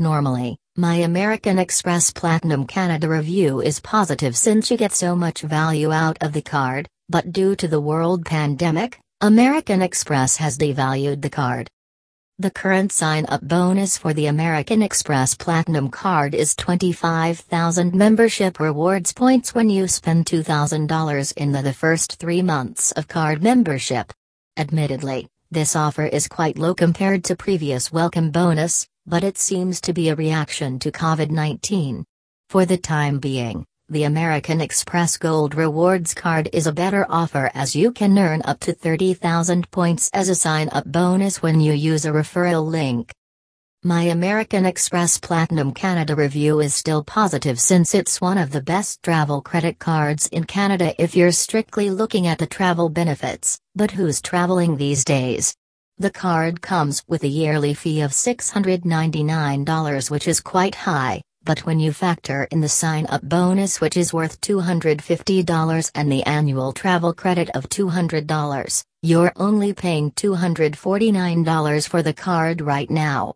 Normally, my American Express Platinum Canada review is positive since you get so much value out of the card, but due to the world pandemic, American Express has devalued the card. The current sign up bonus for the American Express Platinum card is 25,000 membership rewards points when you spend $2,000 in the, the first three months of card membership. Admittedly, this offer is quite low compared to previous welcome bonus, but it seems to be a reaction to COVID 19. For the time being, the American Express Gold Rewards card is a better offer as you can earn up to 30,000 points as a sign up bonus when you use a referral link. My American Express Platinum Canada review is still positive since it's one of the best travel credit cards in Canada if you're strictly looking at the travel benefits, but who's traveling these days? The card comes with a yearly fee of $699 which is quite high, but when you factor in the sign-up bonus which is worth $250 and the annual travel credit of $200, you're only paying $249 for the card right now.